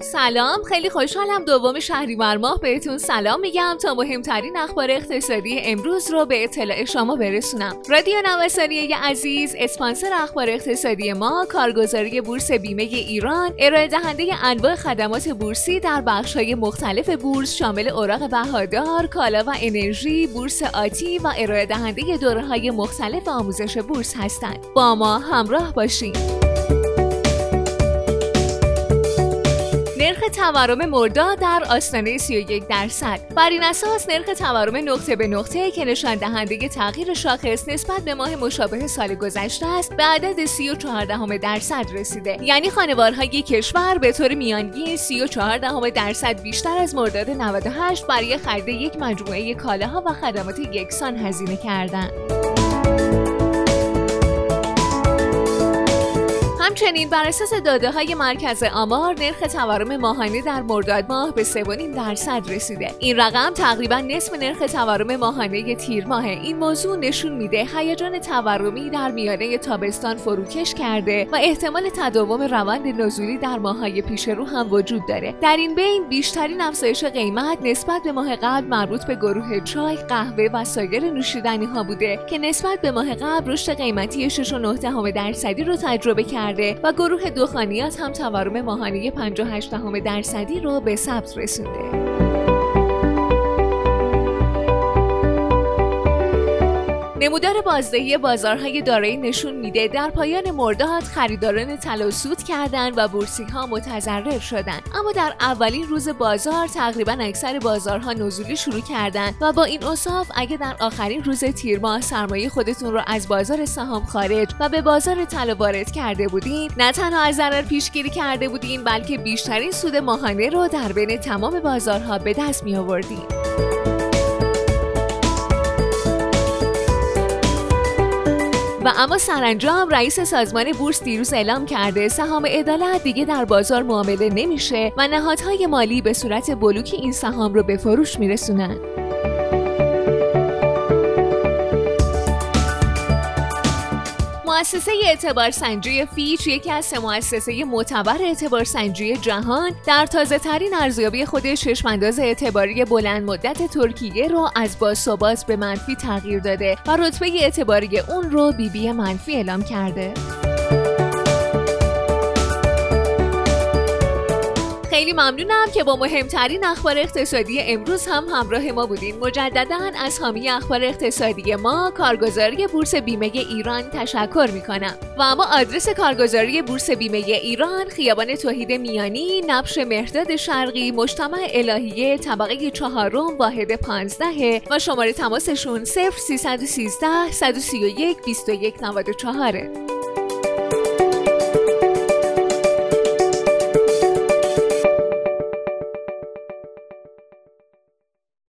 سلام خیلی خوشحالم دوم شهریور ماه بهتون سلام میگم تا مهمترین اخبار اقتصادی امروز رو به اطلاع شما برسونم. رادیو نوسانی عزیز اسپانسر اخبار اقتصادی ما کارگزاری بورس بیمه ایران ارائه دهنده انواع خدمات بورسی در بخش‌های مختلف بورس شامل اوراق بهادار کالا و انرژی بورس آتی و ارائه دهنده دوره‌های مختلف آموزش بورس هستند. با ما همراه باشید نرخ تورم مرداد در آستانه 31 درصد. بر این اساس نرخ تورم نقطه به نقطه که نشان دهنده تغییر شاخص نسبت به ماه مشابه سال گذشته است به عدد 34 درصد رسیده. یعنی خانوارهای کشور به طور میانگین 34 درصد بیشتر از مرداد 98 برای خرید یک مجموعه کالاها و خدمات یکسان هزینه کردند. همچنین بر اساس داده های مرکز آمار نرخ تورم ماهانه در مرداد ماه به 3.5 درصد رسیده. این رقم تقریبا نصف نرخ تورم ماهانه تیر ماه. این موضوع نشون میده هیجان تورمی در میانه تابستان فروکش کرده و احتمال تداوم روند نزولی در ماههای پیش رو هم وجود داره. در این بین بیشترین افزایش قیمت نسبت به ماه قبل مربوط به گروه چای قهوه و سایر نوشیدنی ها بوده که نسبت به ماه قبل رشد قیمتی 6.9 درصدی رو تجربه کرده. و گروه دخانیات هم تورم ماهانه 58 درصدی رو به ثبت رسونده. نمودار بازدهی بازارهای دارایی نشون میده در پایان مرداد خریداران طلا سود کردند و بورسی ها متضرر شدند. اما در اولین روز بازار تقریبا اکثر بازارها نزولی شروع کردند و با این اصاف اگه در آخرین روز تیر ماه سرمایه خودتون رو از بازار سهام خارج و به بازار طلا وارد کرده بودین نه تنها از ضرر پیشگیری کرده بودین بلکه بیشترین سود ماهانه رو در بین تمام بازارها به دست می آوردین و اما سرانجام رئیس سازمان بورس دیروز اعلام کرده سهام عدالت دیگه در بازار معامله نمیشه و نهادهای مالی به صورت بلوک این سهام رو به فروش میرسونن. مؤسسه اعتبار سنجی فیچ یکی از سه مؤسسه معتبر اعتبار سنجی جهان در تازه ترین ارزیابی خود چشمانداز اعتباری بلند مدت ترکیه رو از باثبات به منفی تغییر داده و رتبه اعتباری اون رو بی بی منفی اعلام کرده. خیلی ممنونم که با مهمترین اخبار اقتصادی امروز هم همراه ما بودین. مجددا از حامی اخبار اقتصادی ما کارگزاری بورس بیمه ایران تشکر می‌کنم. و اما آدرس کارگزاری بورس بیمه ایران خیابان توحید میانی نبش مهرداد شرقی مجتمع الهیه طبقه چهارم واحد 15 و شماره تماسشون 0313 131 2194